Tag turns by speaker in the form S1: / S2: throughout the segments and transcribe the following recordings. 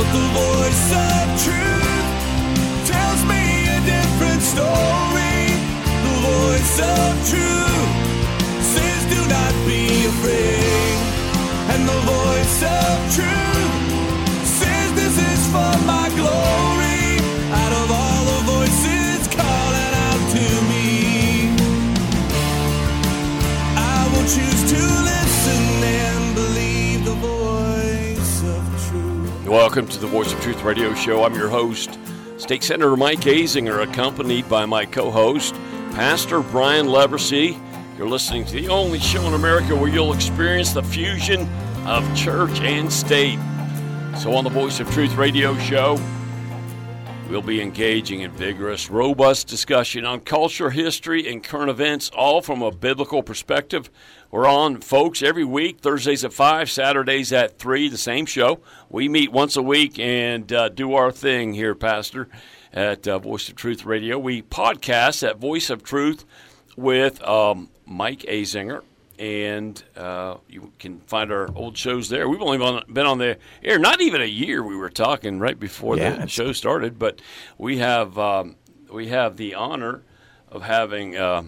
S1: But the voice of truth tells me a different story. The voice of truth says, Do not be afraid. And the voice of truth
S2: Welcome to the Voice of Truth radio show. I'm your host, State Senator Mike Azinger, accompanied by my co host, Pastor Brian Leversey. You're listening to the only show in America where you'll experience the fusion of church and state. So, on the Voice of Truth radio show, We'll be engaging in vigorous, robust discussion on culture, history, and current events, all from a biblical perspective. We're on, folks, every week, Thursdays at 5, Saturdays at 3, the same show. We meet once a week and uh, do our thing here, Pastor, at uh, Voice of Truth Radio. We podcast at Voice of Truth with um, Mike Azinger and uh, you can find our old shows there. We've only been on the air not even a year. We were talking right before
S3: Yeah,
S2: the show started, but we have um, we have the honor of having uh,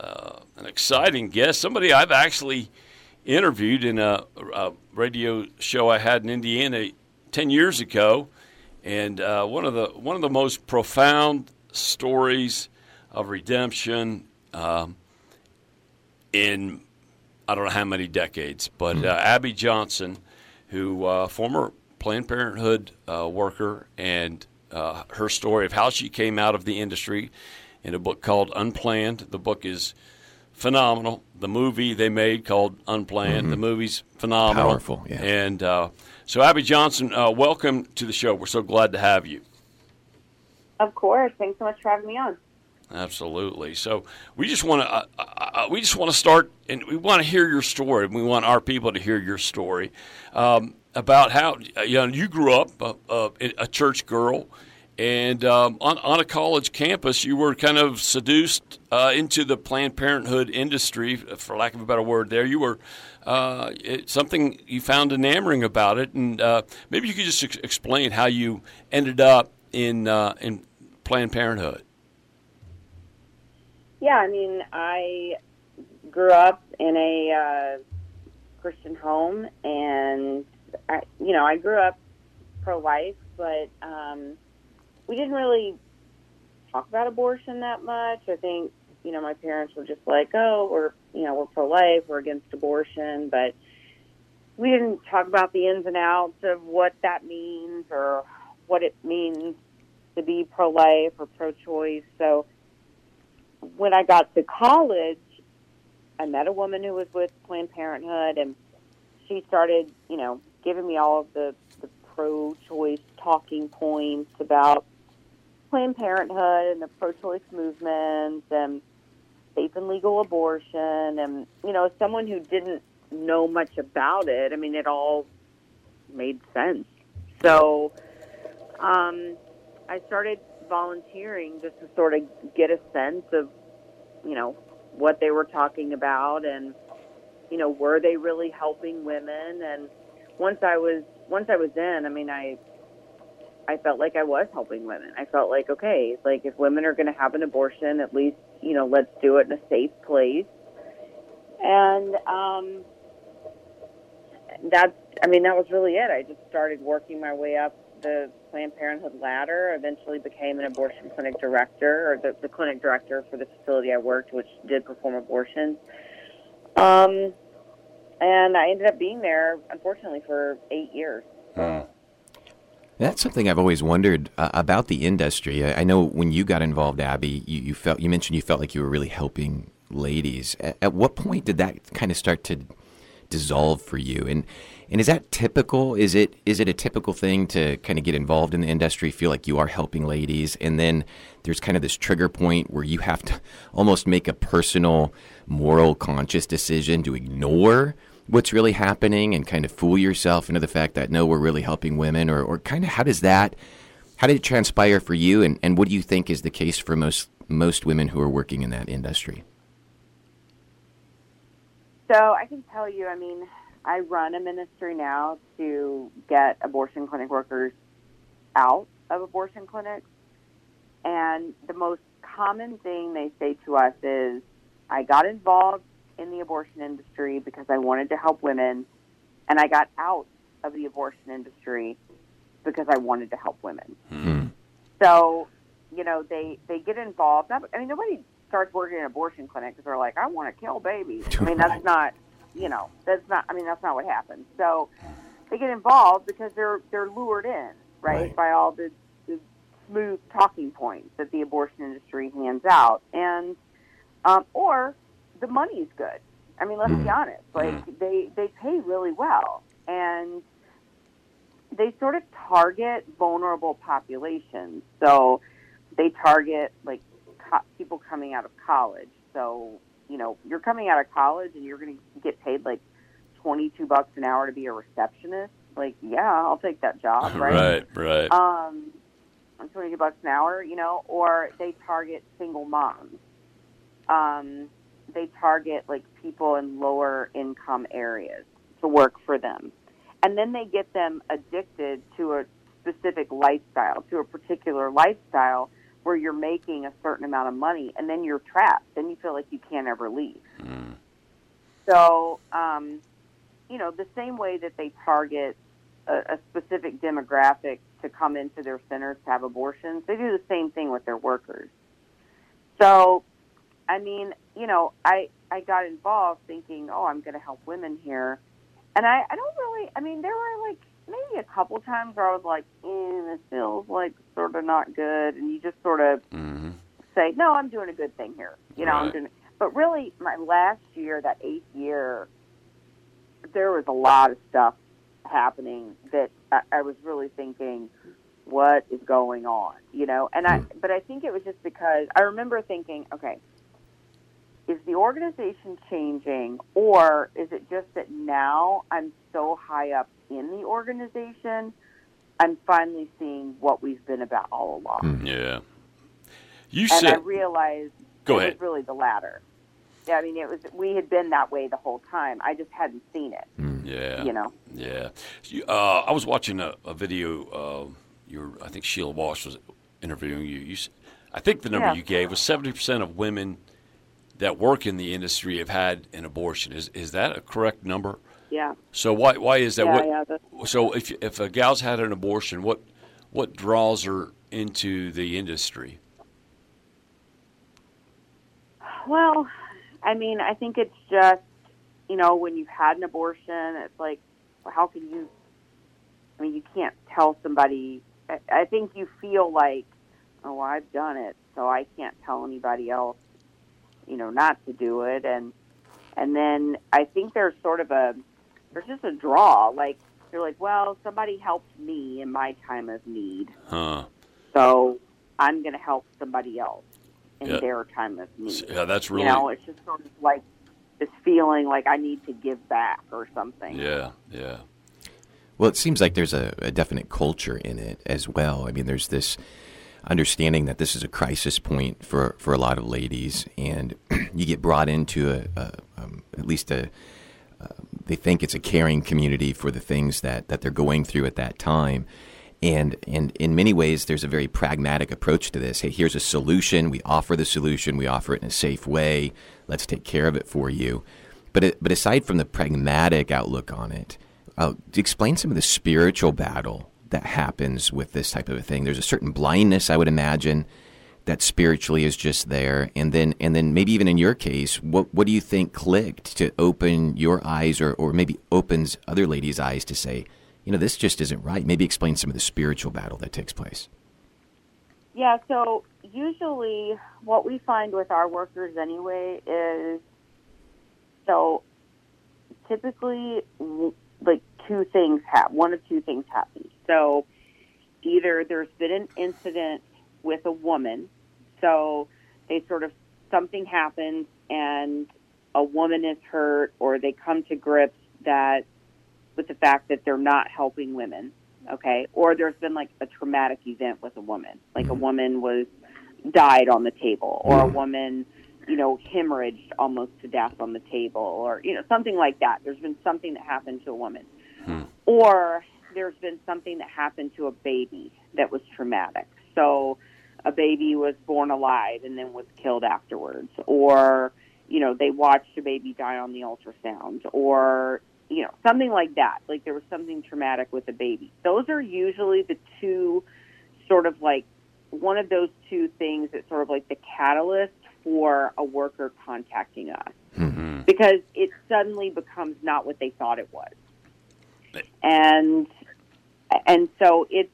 S2: uh, an exciting guest, somebody I've actually interviewed in a, a radio show I had in Indiana ten years ago, and uh, one of the one of the most profound stories of redemption. Um, in I don't know how many decades, but uh, Abby Johnson, who uh, former Planned Parenthood uh, worker, and uh, her story of how she came out of the industry in a book called Unplanned. The book is phenomenal. The movie they made called Unplanned. The movie's phenomenal,
S3: Powerful, yeah.
S2: And uh, so, Abby Johnson, uh, welcome to the show. We're so glad to have you.
S4: Of course. Thanks so much for having me on.
S2: Absolutely. So we just want to uh, uh, we just want to start, and we want to hear your story. We want our people to hear your story um, about how uh, you know you grew up uh, uh, a church girl, and um, on on a college campus, you were kind of seduced uh, into the Planned Parenthood industry, for lack of a better word. There, you were. Uh, it, something you found enamoring about it, and uh, maybe you could just ex- explain how you ended up in uh, in Planned Parenthood.
S4: Yeah, I mean, I grew up in a uh, Christian home, and I, you know, I grew up pro-life, but um, we didn't really talk about abortion that much. I think, you know, my parents were just like, "Oh, we're, you know, we're pro-life, we're against abortion," but we didn't talk about the ins and outs of what that means or what it means to be pro-life or pro-choice. So when I got to college, I met a woman who was with Planned Parenthood, and she started, you know, giving me all of the, the pro-choice talking points about Planned Parenthood and the pro-choice movement and safe and legal abortion. And, you know, someone who didn't know much about it, I mean, it all made sense. So um, I started volunteering just to sort of get a sense of, you know, what they were talking about and, you know, were they really helping women? And once I was once I was in, I mean, I I felt like I was helping women. I felt like, okay, like if women are going to have an abortion, at least you know, let's do it in a safe place. And um, that's, I mean, that was really it. I just started working my way up the Planned Parenthood ladder. Eventually, became an abortion clinic director, or the, the clinic director for the facility I worked, which did perform abortions. Um, and I ended up being there, unfortunately, for eight years.
S3: That's something I've always wondered uh, about the industry. I, I know when you got involved, Abby, you, you felt you mentioned you felt like you were really helping ladies. At, at what point did that kind of start to dissolve for you? And and is that typical? Is it is it a typical thing to kind of get involved in the industry, feel like you are helping ladies, and then there's kind of this trigger point where you have to almost make a personal, moral, conscious decision to ignore what's really happening and kind of fool yourself into the fact that no, we're really helping women, or or kind of how does that how did it transpire for you, and, and what do you think is the case for most most women who are working in that industry?
S4: So I can tell you, I mean, I run a ministry now to get abortion clinic workers out of abortion clinics, and the most common thing they say to us is, I got involved in the abortion industry because I wanted to help women, and I got out of the abortion industry because I wanted to help women.
S3: Hmm.
S4: So, you know, they they get involved. I mean, nobody starts working in an abortion clinic because they're like, I want to kill babies. I mean, that's not, you know, that's not. I mean, that's not what happens. So, they get involved because they're they're lured in, right,
S3: Right.
S4: by all the, the smooth talking points that the abortion industry hands out, and um, or the money's good. I mean, let's be honest. Like they they pay really well, and they sort of target vulnerable populations. So they target like co- people coming out of college. So you know, you're coming out of college and you're going to get paid like twenty two bucks an hour to be a receptionist. Like, yeah, I'll take that job, right?
S2: right, right.
S4: um, twenty two bucks an hour, you know, or they target single moms. Um, they target like people in lower income areas to work for them, and then they get them addicted to a specific lifestyle, to a particular lifestyle where you're making a certain amount of money, and then you're trapped. Then you feel like you can't ever leave. So, um, you know, the same way that they target a, a specific demographic to come into their centers to have abortions, they do the same thing with their workers. So, I mean, you know, I I got involved thinking, oh, I'm going to help women here, and I I don't really. I mean, there were like maybe a couple times where I was like, eh, this feels like sort of not good, and you just sort of
S2: hmm
S4: say, no, I'm doing a good thing here. You know, I'm
S2: Right.
S4: doing. But really, my last year, that eighth year, there was a lot of stuff happening that I, I was really thinking, what is going on? You know, and I. But I think it was just because I remember thinking, okay, is the organization changing, or is it just that now I'm so high up in the organization? I'm finally seeing what we've been about all along
S2: Yeah. You
S4: and I realized
S2: Go
S4: it
S2: ahead.
S4: was really the latter. Yeah, I mean, it was we had been that way the whole time. I just hadn't seen it.
S2: Yeah.
S4: You know.
S2: Yeah. You, uh, I was watching a, a video. Uh, your, I think Sheila Walsh was interviewing you. you s- I think the number
S4: Yeah.
S2: you gave was seventy percent of women that work in the industry have had an abortion. Is is that a correct number?
S4: Yeah.
S2: So why why is that?
S4: Yeah,
S2: what,
S4: yeah, that's-
S2: So if if a gal's had an abortion, what what draws her into the industry?
S4: Well, I mean, I think it's just you know when you've had an abortion, it's like, well, how can you? I mean, you can't tell somebody. I, I think you feel like, oh, I've done it, so I can't tell anybody else, you know, not to do it, and and then I think there's sort of a there's just a draw. Like they're like, well, somebody helped me in my time of need,
S2: Huh?
S4: so I'm going to help somebody else in
S2: Yeah.
S4: their time of need.
S2: Yeah, that's really
S4: You know, it's just sort of like this feeling like I need to give back or something.
S2: yeah yeah.
S3: Well, it seems like there's a, a definite culture in it as well. I mean, there's this understanding that this is a crisis point for, for a lot of ladies, and you get brought into a, a um, at least a they think it's a caring community for the things that, that they're going through at that time. And, and in many ways, there's a very pragmatic approach to this. Hey, here's a solution. We offer the solution. We offer it in a safe way. Let's take care of it for you. But, it, but aside from the pragmatic outlook on it, uh, explain some of the spiritual battle that happens with this type of a thing. There's a certain blindness, I would imagine, that spiritually is just there, and then and then maybe even in your case, what what do you think clicked to open your eyes, or or maybe opens other ladies' eyes to say, you know, this just isn't right. Maybe explain some of the spiritual battle that takes place.
S4: Yeah, so usually what we find with our workers anyway is so typically like two things happen. One of two things happen. So either there's been an incident with a woman, so they sort of something happens and a woman is hurt, or they come to grips that with the fact that they're not helping women okay? Or there's been like a traumatic event with a woman. Like a mm-hmm. woman was died on the table or a woman you know hemorrhaged almost to death on the table or you know something like that. There's been something that happened to a woman. Hmm. Or there's been something that happened to a baby that was traumatic. So a baby was born alive and then was killed afterwards, or you know they watched a baby die on the ultrasound, or you know something like that. Like there was something traumatic with the baby. Those are usually the two sort of like one of those two things that's sort of like the catalyst for a worker contacting us. Mm-hmm. Because it suddenly becomes not what they thought it was. And and so it's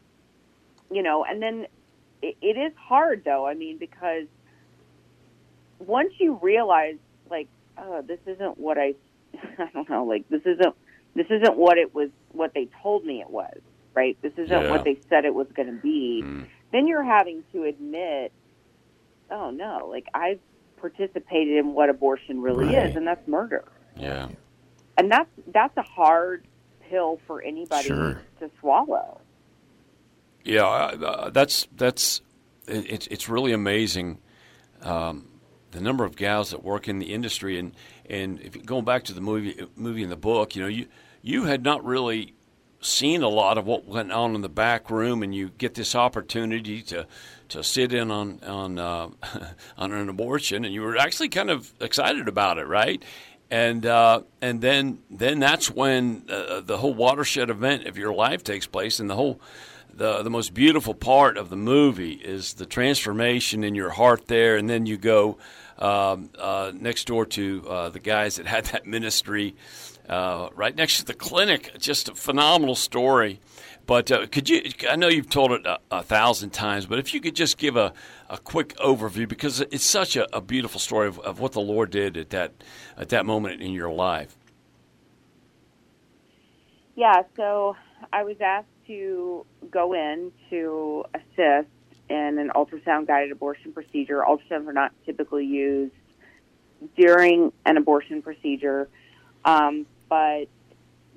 S4: you know and then it, it is hard though i mean because once you realize like oh this isn't what i i don't know like this isn't this isn't what it was what they told me it was right this isn't
S2: Yeah.
S4: what they said it was going to be
S2: Mm.
S4: then you're having to admit oh no like i've participated in what abortion really
S3: Right.
S4: is and that's murder
S2: Yeah.
S4: and that's that's a hard pill for anybody
S3: Sure.
S4: to swallow.
S2: Yeah, uh, that's that's it's it's really amazing um, the number of gals that work in the industry. And and if going back to the movie movie in the book, you know you you had not really seen a lot of what went on in the back room, and you get this opportunity to to sit in on on uh, on an abortion, and you were actually kind of excited about it, right? And uh, and then then that's when uh, the whole watershed event of your life takes place, and the whole the the most beautiful part of the movie is the transformation in your heart there, and then you go um, uh, next door to uh, the guys that had that ministry uh, right next to the clinic. Just a phenomenal story. But uh, could you? I know you've told it a, a thousand times, but if you could just give a, a quick overview, because it's such a, a beautiful story of, of what the Lord did at that at that moment in your life.
S4: Yeah, so I was asked to go in to assist in an ultrasound guided abortion procedure. Ultrasounds are not typically used during an abortion procedure, um, but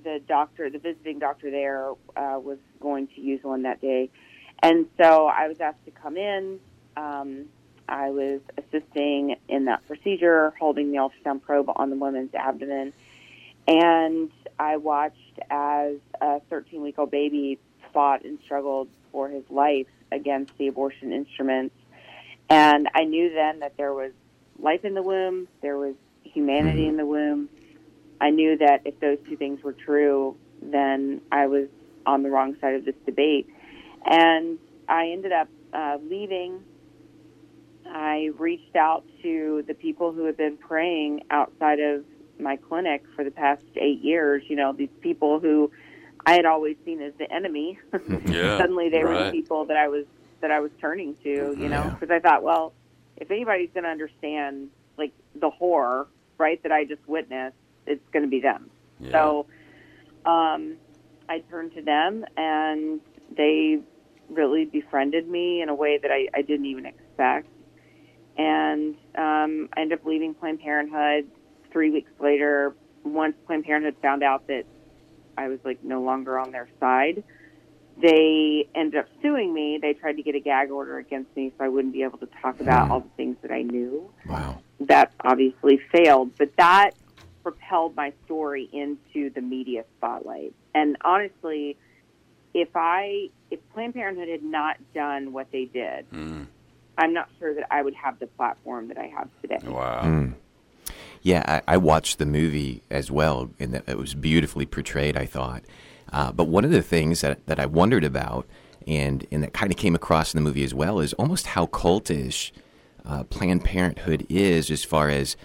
S4: the doctor, the visiting doctor there, uh, was going to use one that day. And so I was asked to come in. Um, I was assisting in that procedure, holding the ultrasound probe on the woman's abdomen. And I watched as a 13 week old baby fought and struggled for his life against the abortion instruments. And I knew then that there was life in the womb, there was humanity in the womb. I knew that if those two things were true, then I was on the wrong side of this debate. And I ended up uh, leaving. I reached out to the people who had been praying outside of my clinic for the past eight years. You know, these people who I had always seen as the enemy.
S2: Yeah,
S4: Suddenly, they were the people that I was that I was turning to. You know,
S3: Yeah.
S4: because I thought, well, if anybody's going to understand like the horror, right, that I just witnessed, it's going to be them.
S2: Yeah.
S4: So um, I turned to them, and they really befriended me in a way that I, I didn't even expect. And um, I ended up leaving Planned Parenthood three weeks later. Once Planned Parenthood found out that I was like no longer on their side, they ended up suing me. They tried to get a gag order against me so I wouldn't be able to talk about all the things that I knew
S3: Wow.
S4: that obviously failed, but that propelled my story into the media spotlight. And honestly, if I if Planned Parenthood had not done what they did,
S2: Mm.
S4: I'm not sure that I would have the platform that I have today.
S2: Wow.
S3: Mm. Yeah, I, I watched the movie as well, and it was beautifully portrayed. I thought, uh, but one of the things that that I wondered about, and and that kind of came across in the movie as well, is almost how cultish uh, Planned Parenthood is, as far as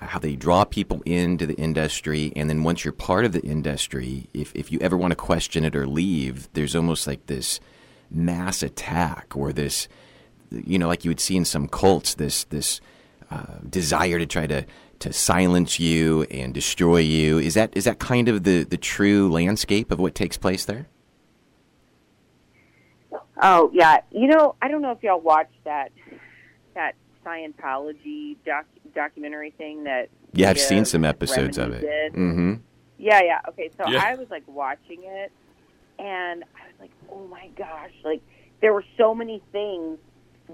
S3: how they draw people into the industry, and then once you're part of the industry, if if you ever want to question it or leave, there's almost like this mass attack or this, you know, like you would see in some cults, this this uh, desire to try to to silence you and destroy you. Is that is that kind of the the true landscape of what takes place there?
S4: Oh yeah, you know I don't know if y'all watched that that Scientology doc, documentary thing that.
S3: Yeah, I've
S4: Leah
S3: seen some episodes of it. Mm-hmm.
S4: Yeah, yeah. Okay, so
S2: Yeah.
S4: I was like watching it, and I was like, oh my gosh! Like there were so many things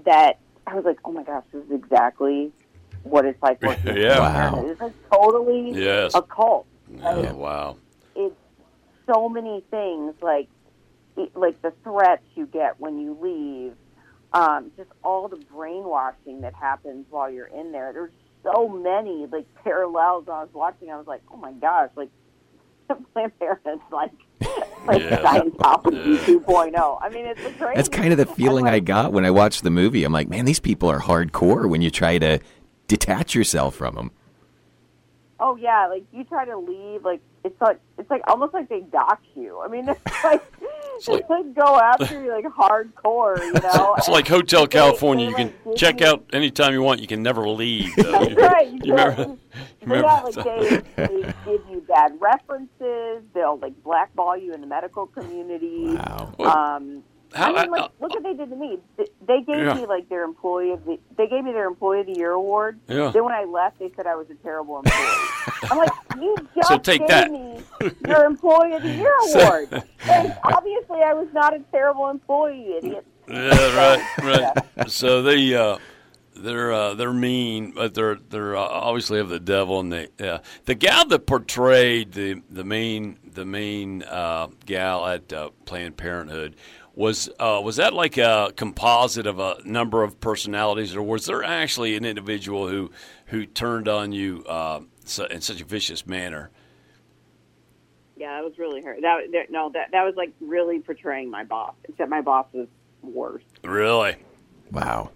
S4: that I was like, oh my gosh, this is exactly what it's like working.
S2: Yeah.
S3: Wow.
S4: Parenthood. It's like totally
S2: Yes.
S4: a cult.
S2: Oh, wow.
S4: It's so many things like it- like the threats you get when you leave, um, just all the brainwashing that happens while you're in there. There's so many like parallels. I was watching. I was like, oh my gosh, like Planned Parenthood's like like
S2: Yeah.
S4: Scientology 2.0. I mean, it's a crazy.
S3: That's kind of the feeling
S4: I'm
S3: I got when I watched the movie. I'm like, man, these people are hardcore when you try to detach yourself from them.
S4: Oh yeah, like you try to leave, like it's like it's like almost like they dock you. I mean, it's like it's
S2: like-
S4: like, go after you like hardcore, you know.
S2: It's like Hotel
S4: They-
S2: California.
S4: they,
S2: You can
S4: like, give
S2: check
S4: you-
S2: out anytime you want. You can never leave. though.
S4: That's right. You,
S2: You remember? You
S4: But
S2: remember
S4: yeah, like they, they give you bad references. They'll like blackball you in the medical community.
S3: Wow.
S4: Um,
S2: How-
S4: I mean, like,
S2: uh,
S4: look what they did to me. They gave
S2: Yeah.
S4: me like their employee of the. They gave me their employee of the year award.
S2: Yeah.
S4: Then when I left, they said I was a terrible employee. I'm like, you just
S2: So take
S4: gave
S2: that.
S4: me your employee of the year award. and obviously, I was not a terrible employee, idiot.
S2: Yeah, right, right. So they uh, they're uh, they're mean, but they're they're uh, obviously of the devil. And they yeah, the gal that portrayed the the main the main uh, gal at uh, Planned Parenthood was uh, was that like a composite of a number of personalities, or was there actually an individual who who turned on you uh, in such a vicious manner?
S4: Yeah, that was really hurt. That, that no, that that was like really portraying my boss. Except my boss was worse.
S2: Really,
S3: Wow.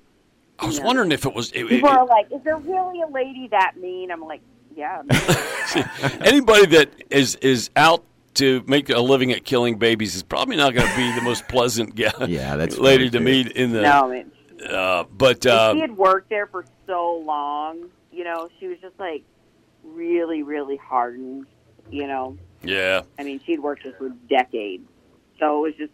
S2: I was
S4: Yeah.
S2: wondering if it was it,
S4: People
S2: it-
S4: are like, "Is there really a lady that mean?" I'm like, "Yeah."
S2: Anybody that is is out to make a living at killing babies is probably not going to be the most pleasant gal,
S3: Yeah, that's
S2: lady to
S3: true.
S2: meet in the.
S4: no, I mean,
S2: Uh, but uh,
S4: she had worked there for so long. You know, she was just like really, really hardened. You know,
S2: yeah.
S4: I mean, she'd worked there for decades, so it was just,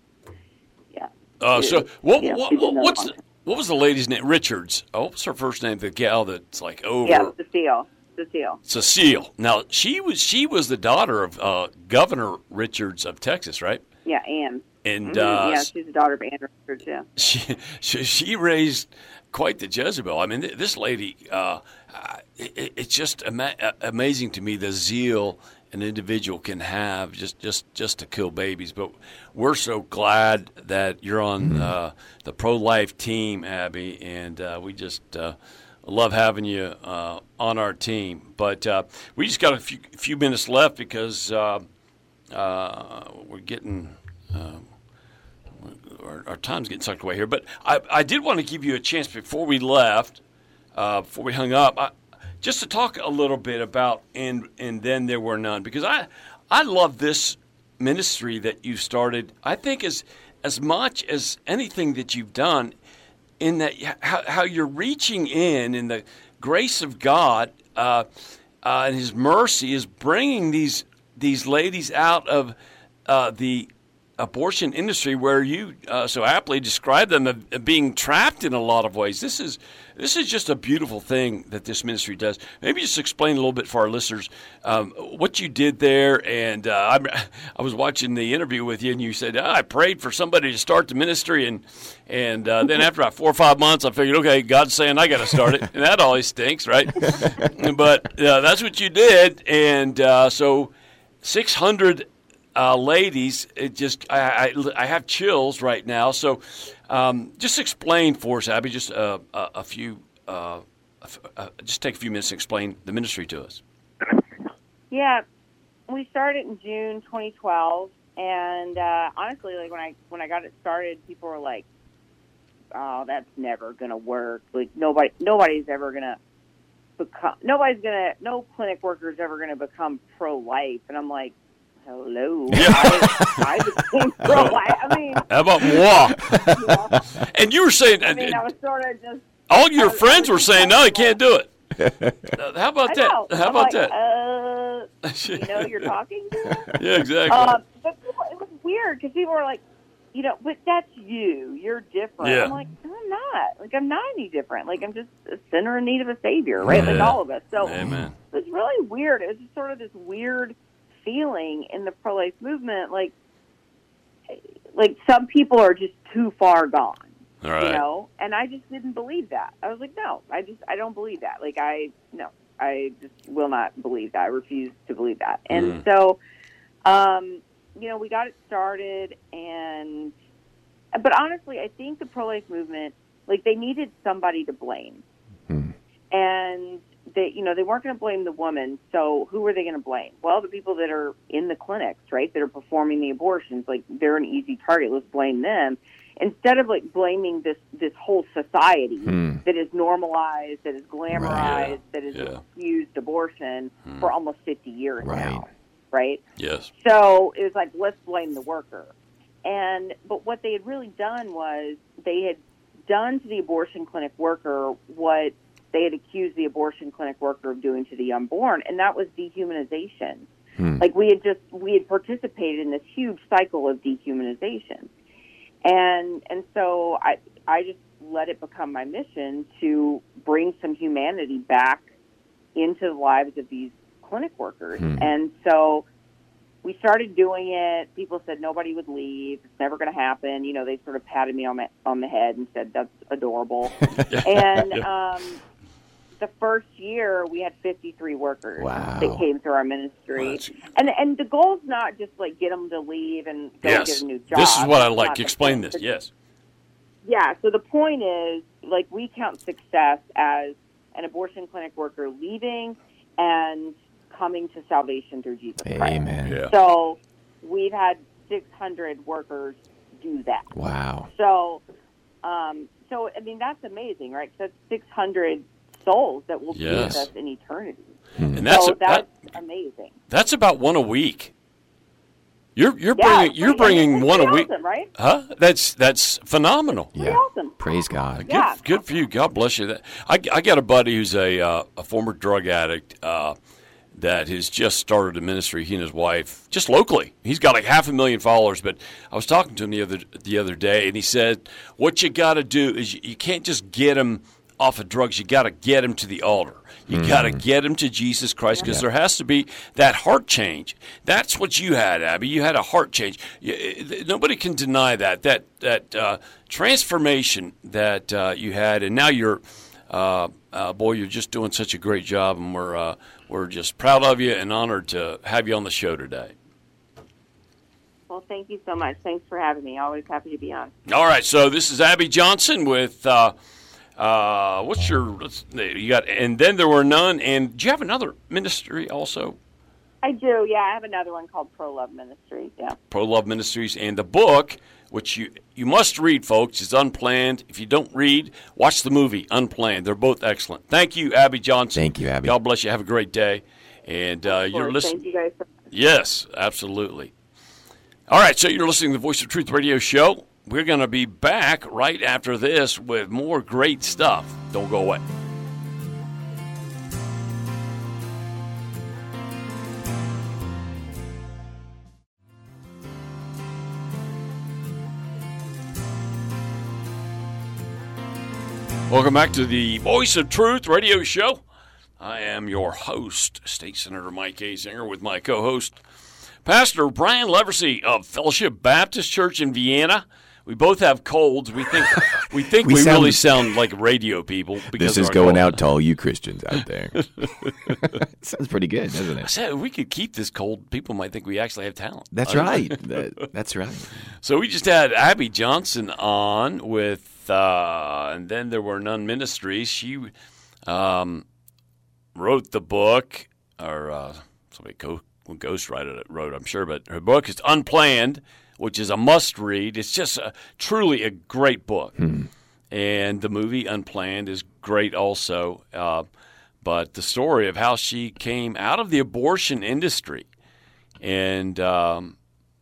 S4: yeah.
S2: Uh, so what
S4: Yeah,
S2: what,
S4: she's been there
S2: what's the, what was the lady's name? Richards. Oh, what's her first name? The gal that's like over
S4: Yeah, Cecile. Cecile.
S2: Cecile. Now she was she was the daughter of uh, Governor Richards of Texas, right?
S4: Yeah, Anne.
S2: And
S4: Mhm,
S2: uh,
S4: yeah, she's the daughter of Anne Richards. Yeah.
S2: she, she she raised quite the Jezebel. I mean, th- this lady, uh, uh, it, it's just ama- uh, amazing to me the zeal an individual can have just, just, just to kill babies. But we're so glad that you're on uh, the pro life team, Abby, and uh, we just. Uh, Love having you uh, on our team, but uh, we just got a few, few minutes left because uh, uh, we're getting our, our time's getting sucked away here. But I, I did want to give you a chance before we left, uh, before we hung up, I, just to talk a little bit about and and then there were none because I I love this ministry that you started. I think as as much as anything that you've done, in that how, how you're reaching in in the grace of God uh, uh, and His mercy is bringing these these ladies out of uh, the abortion industry where you uh, so aptly describe them as being trapped in a lot of ways. This is this is just a beautiful thing that this ministry does. Maybe just explain a little bit for our listeners um, what you did there. And uh, I, I was watching the interview with you, and you said "Ah, I prayed for somebody to start the ministry, and and uh, then after about four or five months, I figured, okay, God's saying I got to start it, and that always stinks, right? but uh, that's what you did, and uh, so six hundred uh, ladies, it just I, I, I have chills right now. So, um, just explain for us, Abby, just uh, a, a few, uh, a uh, just take a few minutes to explain the ministry to us.
S4: Yeah, we started in June 2012, and uh, honestly, like when I when I got it started, people were like, "Oh, that's never gonna work. Like nobody nobody's ever gonna become nobody's gonna no clinic worker's ever gonna become pro life." And I'm like, "Hello, I, I pro life. I mean,
S2: How about moi?
S4: know,
S2: And you were saying,
S4: I mean, I was sort of just
S2: all your
S4: was-
S2: friends were saying, no, you can't do it. Uh, how
S4: I
S2: about that? How
S4: I'm
S2: about
S4: like,
S2: that?
S4: Uh, you know, you're talking to.
S2: yeah, exactly.
S4: Um, but people, it was weird because people were like, you know, but that's you. You're different.
S2: Yeah.
S4: I'm like, no, I'm not. Like, I'm not any different. Like, I'm just a sinner in need of a savior, right? Like all of us. So
S2: Amen.
S4: it was really weird. It was just sort of this weird feeling in the pro life movement, like, like some people are just too far gone
S2: All right.
S4: you know? And i just didn't believe that. I was like no i just i don't believe that. Like i no i just will not believe that. I refuse to believe that. And
S2: Mm.
S4: so um you know, we got it started, and but honestly, I think the pro-life movement, like, they needed somebody to blame, and they, you know, they weren't going to blame the woman. So who were they going to blame? Well, the people that are in the clinics, right, that are performing the abortions, like they're an easy target. Let's blame them instead of like blaming this this whole society hmm. that is normalized, that is glamorized,
S3: Right.
S4: that has
S2: Yeah.
S4: excused abortion hmm. for almost fifty years
S3: Right.
S4: now, right?
S2: Yes.
S4: So it was like, let's blame the worker. And but what they had really done was they had done to the abortion clinic worker what they had accused the abortion clinic worker of doing to the unborn, and that was dehumanization. Like we had just we had participated in this huge cycle of dehumanization, and and so I I just let it become my mission to bring some humanity back into the lives of these clinic workers, and so we started doing it. People said nobody would leave. It's never going to happen. You know, they sort of patted me on my on the head and said that's adorable. and um, the first year, we had 53 workers
S3: Wow.
S4: that came through our ministry.
S2: Well, that's-
S4: and and the goal's not just like get them to leave and go
S2: Yes.
S4: get a new job.
S2: This is what I like. Explain this. Yes.
S4: Yeah, so the point is, like, we count success as an abortion clinic worker leaving and coming to salvation through Jesus Christ.
S3: Amen.
S2: Yeah.
S4: So we've had 600 workers do that.
S3: Wow.
S4: So, um, so I mean, that's amazing, right? 'Cause that's 600 souls that will be with us in eternity.
S2: And that's
S4: so
S2: a, that,
S4: that's amazing.
S2: that's about one a week. You're you're
S4: Yeah,
S2: bringing you're bringing
S4: it's
S2: one a week.
S4: awesome, right?
S2: Huh? That's that's phenomenal.
S3: Yeah.
S4: awesome.
S3: Praise God.
S2: Good,
S4: Yeah.
S2: good for you. God bless you. That I, I got a buddy who's a uh, a former drug addict uh, that has just started a ministry. He and his wife, just locally. He's got like half a million followers. But I was talking to him the other the other day, and he said, "What you got to do is you, you can't just get him off of drugs. You got to get him to the altar. You got to get him to Jesus Christ because there has to be that heart change. That's what you had, Abby. You had a heart change. You, eh, nobody can deny that. That that uh, transformation that uh, you had, and now you're, uh, uh, boy, you're just doing such a great job, and we're uh, we're just proud of you and honored to have you on the show today.
S4: Well, thank you so much. Thanks for having me. Always happy to be on.
S2: All right, so this is Abby Johnson with. Uh, what's your? Let's, you got, and then there were none. And do you have another ministry also?
S4: I do. Yeah, I have another one called Pro Love Ministries. Yeah.
S2: Pro Love Ministries, and the book, which you you must read, folks, is Unplanned. If you don't read, watch the movie Unplanned. They're both excellent. Thank you, Abby Johnson.
S3: Thank you, Abby.
S2: God bless you. Have a great day. And uh, you're listening.
S4: Thank you guys. So
S2: Yes, absolutely. All right, so you're listening to the Voice of Truth radio show. We're going to be back right after this with more great stuff. Don't go away. Welcome back to the Voice of Truth radio show. I am your host, State Senator Mike Azinger, with my co host, Pastor Brian Leversey of Fellowship Baptist Church in Vienna. We both have colds. We think we think we,
S3: We sound-
S2: really sound like radio people. Because
S3: This is going
S2: cold.
S3: out to all you Christians out there. Sounds pretty good, doesn't
S2: I
S3: it?
S2: said we could keep this cold. People might think we actually have talent.
S3: That's right. That- that's right.
S2: So we just had Abby Johnson on with, uh, and then there were None Ministries. She um, wrote the book, or uh, somebody co- ghostwrote it, wrote, I'm sure, but her book is Unplanned, which is a must read. It's just a, truly a great book. And the movie Unplanned is great also. Uh, but the story of how she came out of the abortion industry and. Um,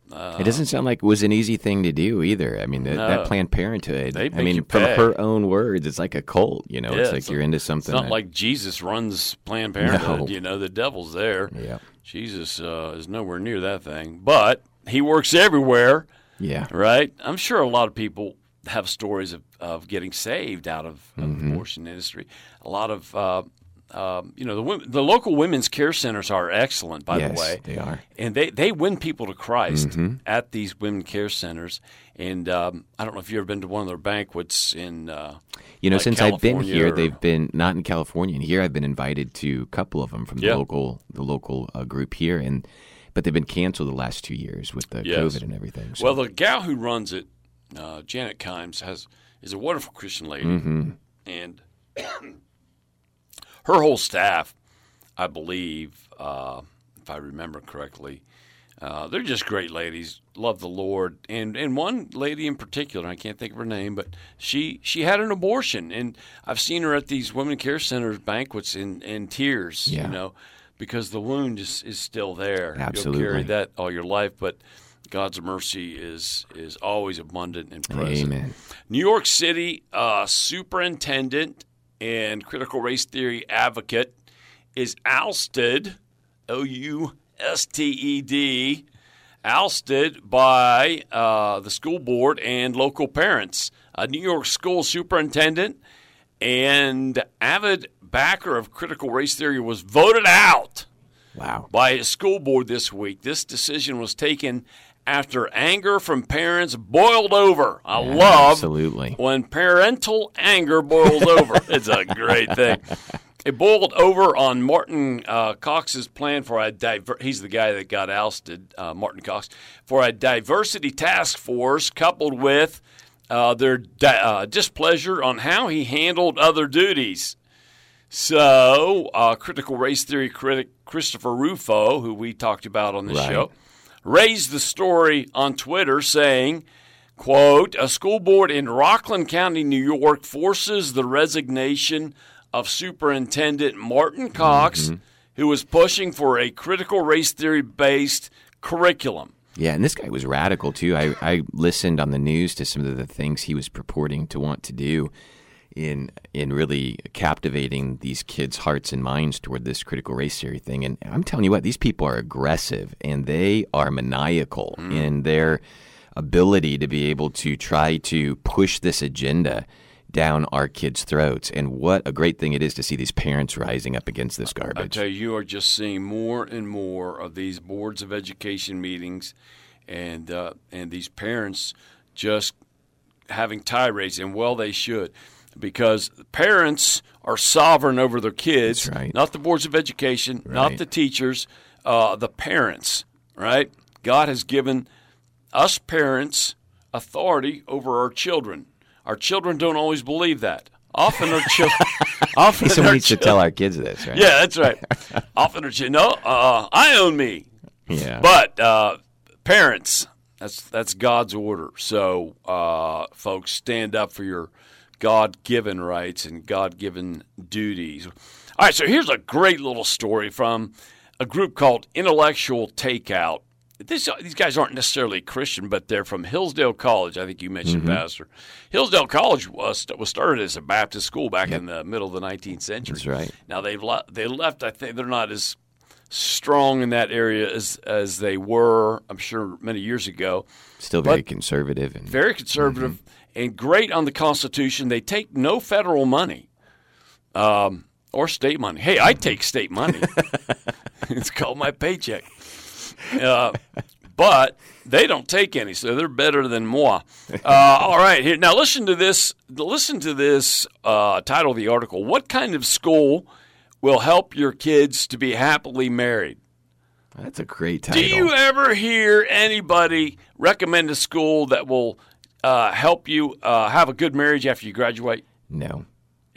S3: it doesn't sound like it was an easy thing to do either. I mean, that,
S2: No.
S3: that Planned Parenthood. I mean, from
S2: pay.
S3: her own words, it's like a cult. You know,
S2: Yeah,
S3: it's like
S2: it's
S3: you're into
S2: It's
S3: something.
S2: not
S3: that-
S2: like Jesus runs Planned Parenthood.
S3: No.
S2: You know, the devil's there.
S3: Yeah.
S2: Jesus uh, is nowhere near that thing, but he works everywhere,
S3: yeah,
S2: right? I'm sure a lot of people have stories of, of getting saved out of, of
S3: Mm-hmm.
S2: the abortion industry. A lot of, uh, um, you know, the the local women's care centers are excellent, by
S3: yes,
S2: the way
S3: they are.
S2: and they, they win people to Christ
S3: Mm-hmm.
S2: at these women care centers. And um, I don't know if you've ever been to one of their banquets in. Uh,
S3: You know,
S2: like
S3: since I've been here,
S2: or-
S3: they've been not in California, and here I've been invited to a couple of them from the
S2: Yeah.
S3: local the local uh, group here, and but they've been canceled the last two years with the
S2: Yes.
S3: COVID and everything. So.
S2: Well, the gal who runs it, uh, Janet Kimes, has is a wonderful Christian lady, and her whole staff, I believe, uh, if I remember correctly, uh, they're just great ladies. Love the Lord, and and one lady in particular, I can't think of her name, but she she had an abortion, and I've seen her at these women care centers banquets in in tears,
S3: Yeah.
S2: you know, because the wound is is still there.
S3: Absolutely.
S2: You'll carry that all your life, but God's mercy is is always abundant and present.
S3: Amen.
S2: New York City uh, superintendent and critical race theory advocate is ousted, O U S T E D, ousted by uh, the school board and local parents. A New York school superintendent and avid backer of critical race theory was voted out
S3: Wow.
S2: by his school board this week. This decision was taken after anger from parents boiled over. I love
S3: absolutely.
S2: when parental anger boils over. it's a great thing. It boiled over on Martin uh, Cox's plan for a diver- he's the guy that got ousted, uh, Martin Cox, for a diversity task force coupled with uh, their di- uh, displeasure on how he handled other duties. So, uh, critical race theory critic Christopher Rufo, who we talked about on this
S3: Right.
S2: show, raised the story on Twitter saying, quote, a school board in Rockland County, New York forces the resignation of Superintendent Martin Cox, who was pushing for a critical race theory based curriculum.
S3: Yeah, and this guy was radical too. I, I listened on the news to some of the things he was purporting to want to do in in really captivating these kids' hearts and minds toward this critical race theory thing. And I'm telling you what, these people are aggressive and they are maniacal in their ability to be able to try to push this agenda down our kids' throats. And what a great thing it is to see these parents rising up against this garbage.
S2: I tell you, you are just seeing more and more of these boards of education meetings, and uh, and these parents just having tirades, and well, they should, because parents are sovereign over their kids,
S3: That's right.
S2: not the boards of education, not the teachers, uh, the parents. Right? God has given us parents authority over our children. Our children don't always believe that. Often our children. often
S3: Someone
S2: our
S3: needs to tell our kids this, right?
S2: yeah, that's right. Often or you know, uh, I own me.
S3: Yeah.
S2: But uh, parents, that's that's God's order. So, uh, folks, stand up for your God-given rights and God-given duties. All right, so here's a great little story from a group called Intellectual Takeout. This, these guys aren't necessarily Christian, but they're from Hillsdale College. I think you mentioned, mm-hmm. Pastor. Hillsdale College was, was started as a Baptist school back in the middle of the 19th century.
S3: That's right.
S2: Now they've le- they left. I think they're not as strong in that area as as they were. I'm sure many years ago.
S3: Still very
S2: But-
S3: conservative and
S2: Very conservative mm-hmm. And great on the Constitution. They take no federal money, um, or state money. Hey, I take state money. it's called my paycheck. Uh, but they don't take any, so they're better than moi. Uh, all right, here now. Listen to this. Listen to this uh, title of the article. What kind of school will help your kids to be happily married?
S3: That's a great title.
S2: Do you ever hear anybody recommend a school that will uh, help you uh, have a good marriage after you graduate?
S3: No.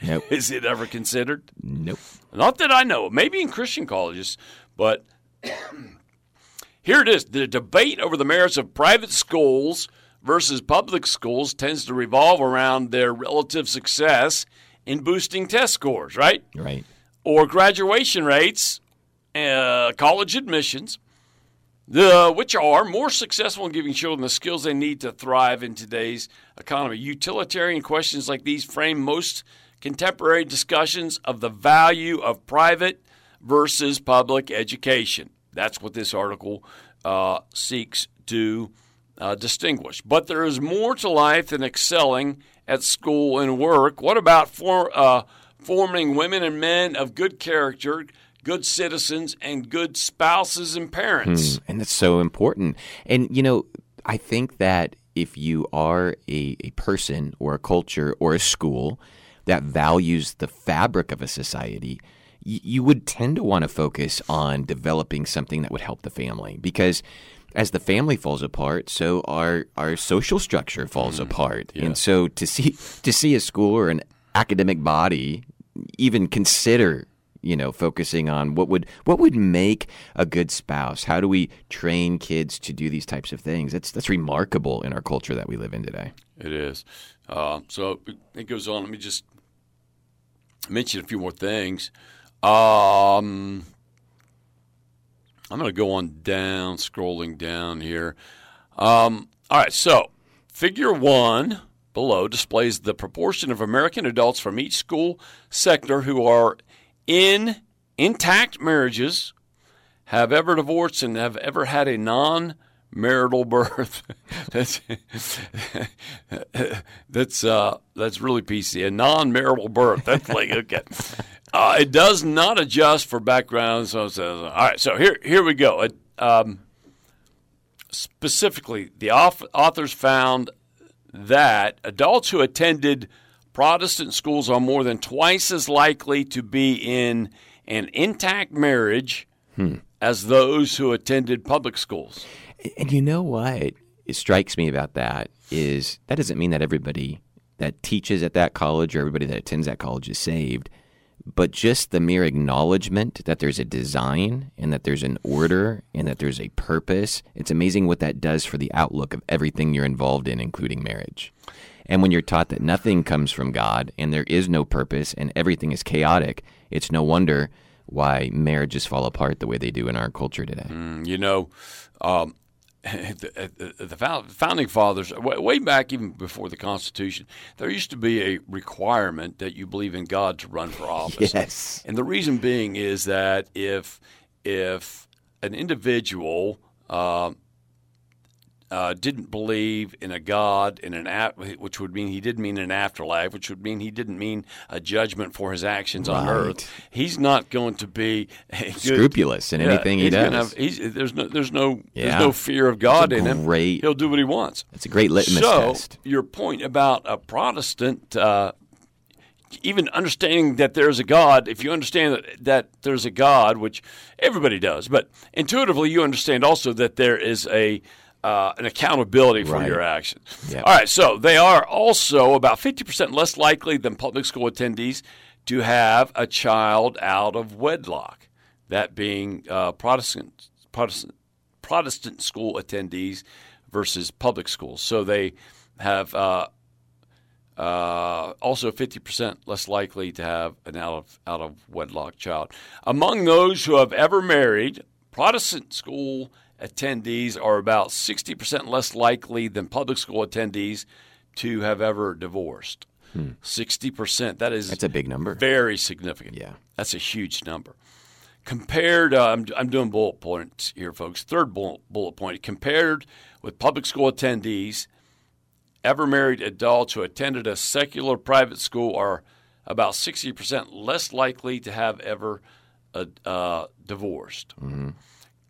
S3: Nope.
S2: Is it ever considered?
S3: nope.
S2: Not that I know. Maybe in Christian colleges, but here it is. The debate over the merits of private schools versus public schools tends to revolve around their relative success in boosting test scores, right?
S3: Right.
S2: or graduation rates, uh, college admissions, the which are more successful in giving children the skills they need to thrive in today's economy. Utilitarian questions like these frame most contemporary discussions of the value of private versus public education. That's what this article uh, seeks to uh, distinguish. But there is more to life than excelling at school and work. What about for, uh, forming women and men of good character, good citizens, and good spouses and parents?
S3: Hmm, and that's so important. And, you know, I think that if you are a, a person or a culture or a school that values the fabric of a society, y- you would tend to want to focus on developing something that would help the family because as the family falls apart, so our our social structure falls hmm, apart. And so to see to see a school or an academic body even consider you know focusing on what would what would make a good spouse how do we train kids to do these types of things that's that's remarkable in our culture that we live in today
S2: It is. Uh, so it goes on. Let me just mention a few more things. Um, I'm going to go on down, scrolling down here. Um, all right, so figure one below displays the proportion of American adults from each school sector who are in intact marriages, have ever divorced, and have ever had a non marital birth. that's that's uh, that's really PC. A non-marital birth. That's like okay. Uh, it does not adjust for background. So says, all right. So here here we go. It, um, specifically, the auth- authors found that adults who attended Protestant schools are more than twice as likely to be in an intact marriage hmm. as those who attended public schools.
S3: And you know what it strikes me about that is that doesn't mean that everybody that teaches at that college or everybody that attends that college is saved, but just the mere acknowledgement that there's a design and that there's an order and that there's a purpose. It's amazing what that does for the outlook of everything you're involved in, including marriage. And when you're taught that nothing comes from God and there is no purpose and everything is chaotic, it's no wonder why marriages fall apart the way they do in our culture today.
S2: Mm, You know, um, the, the the founding fathers, way, way back even before the Constitution, there used to be a requirement that you believe in God to run for office.
S3: Yes.
S2: And the reason being is that if if an individual uh, uh, didn't believe in a God, in an ap- which would mean he didn't mean an afterlife, which would mean he didn't mean a judgment for his actions on earth. He's not going to be good-
S3: Scrupulous in anything he
S2: he's
S3: does.
S2: have- there's no, there's no,
S3: Yeah.
S2: there's no fear of God in him.
S3: great-
S2: He'll do what he wants.
S3: It's a great litmus
S2: so,
S3: test.
S2: your point about a Protestant, uh, even understanding that there's a God, if you understand that, that there's a God, which everybody does, but intuitively you understand also that there is a uh, an accountability for
S3: Right.
S2: your actions.
S3: Yep.
S2: All right, so they are also about 50% less likely than public school attendees to have a child out of wedlock, that being uh, Protestant, Protestant, Protestant school attendees versus public schools. So they have uh, uh, also 50% less likely to have an out of, out of wedlock child. Among those who have ever married, Protestant school attendees are about 60% less likely than public school attendees to have ever divorced. 60%. That is
S3: That's a big number.
S2: very significant.
S3: Yeah.
S2: That's a huge number. Compared, uh, I'm, I'm doing bullet points here, folks. Third bullet, bullet point compared with public school attendees, ever married adults who attended a secular private school are about 60% less likely to have ever uh, uh, divorced.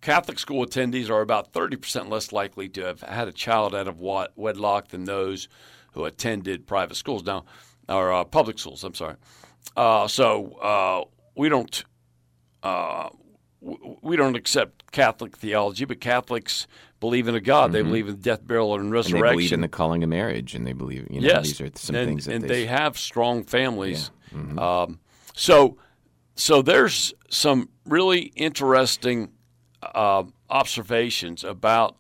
S2: Catholic school attendees are about 30% less likely to have had a child out of wedlock than those who attended private schools now, or uh, public schools, I'm sorry. Uh, so uh, we don't uh, we don't accept Catholic theology, but Catholics believe in a God. They believe in death, burial, and
S3: and
S2: resurrection.
S3: they believe in the calling of marriage, and they believe, you know,
S2: yes,
S3: these are some
S2: and,
S3: things that
S2: and
S3: they,
S2: they have strong families.
S3: Mm-hmm.
S2: Um, so, so there's some really interesting uh, observations about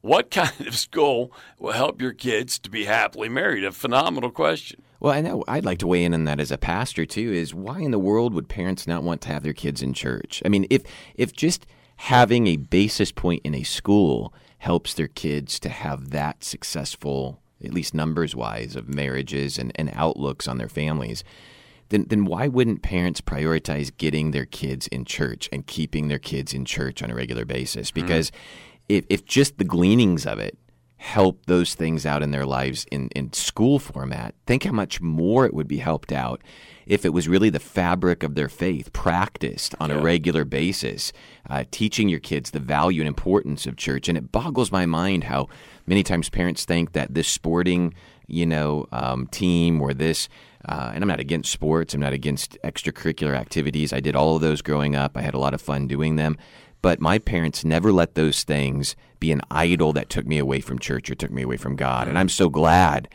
S2: what kind of school will help your kids to be happily married. A phenomenal question.
S3: Well, I know I'd like to weigh in on that as a pastor too. Is why in the world would parents not want to have their kids in church? I mean, if if just having a basis point in a school helps their kids to have that successful, at least numbers wise, of marriages and, and outlooks on their families, then then why wouldn't parents prioritize getting their kids in church and keeping their kids in church on a regular basis? Because if if just the gleanings of it help those things out in their lives in, in school format, think how much more it would be helped out if it was really the fabric of their faith practiced on a regular basis, uh, teaching your kids the value and importance of church. And it boggles my mind how many times parents think that this sporting, you know, um, team or this. Uh, and I'm not against sports. I'm not against extracurricular activities. I did all of those growing up. I had a lot of fun doing them. But my parents never let those things be an idol that took me away from church or took me away from God. And I'm so glad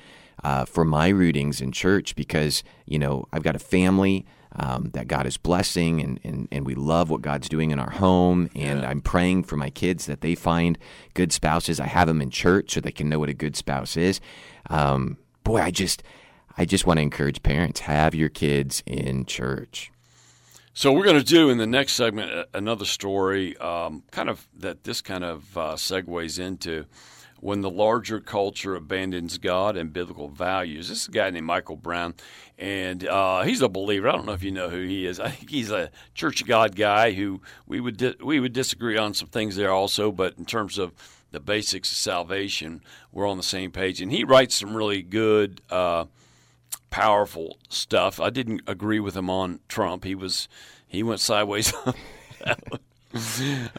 S3: uh, for my rootings in church because, you know, I've got a family um, that God is blessing and, and, and we love what God's doing in our home. And yeah. I'm praying for my kids that they find good spouses. I have them in church so they can know what a good spouse is. Um, boy, I just, I just want to encourage parents have your kids in church.
S2: So we're going to do in the next segment another story, um, kind of that this kind of uh, segues into when the larger culture abandons God and biblical values. This is a guy named Michael Brown, and uh, he's a believer. I don't know if you know who he is. I think he's a Church of God guy who we would di- we would disagree on some things there also, but in terms of the basics of salvation, we're on the same page. And he writes some really good, uh, powerful stuff. I didn't agree with him on Trump. He was he went sideways.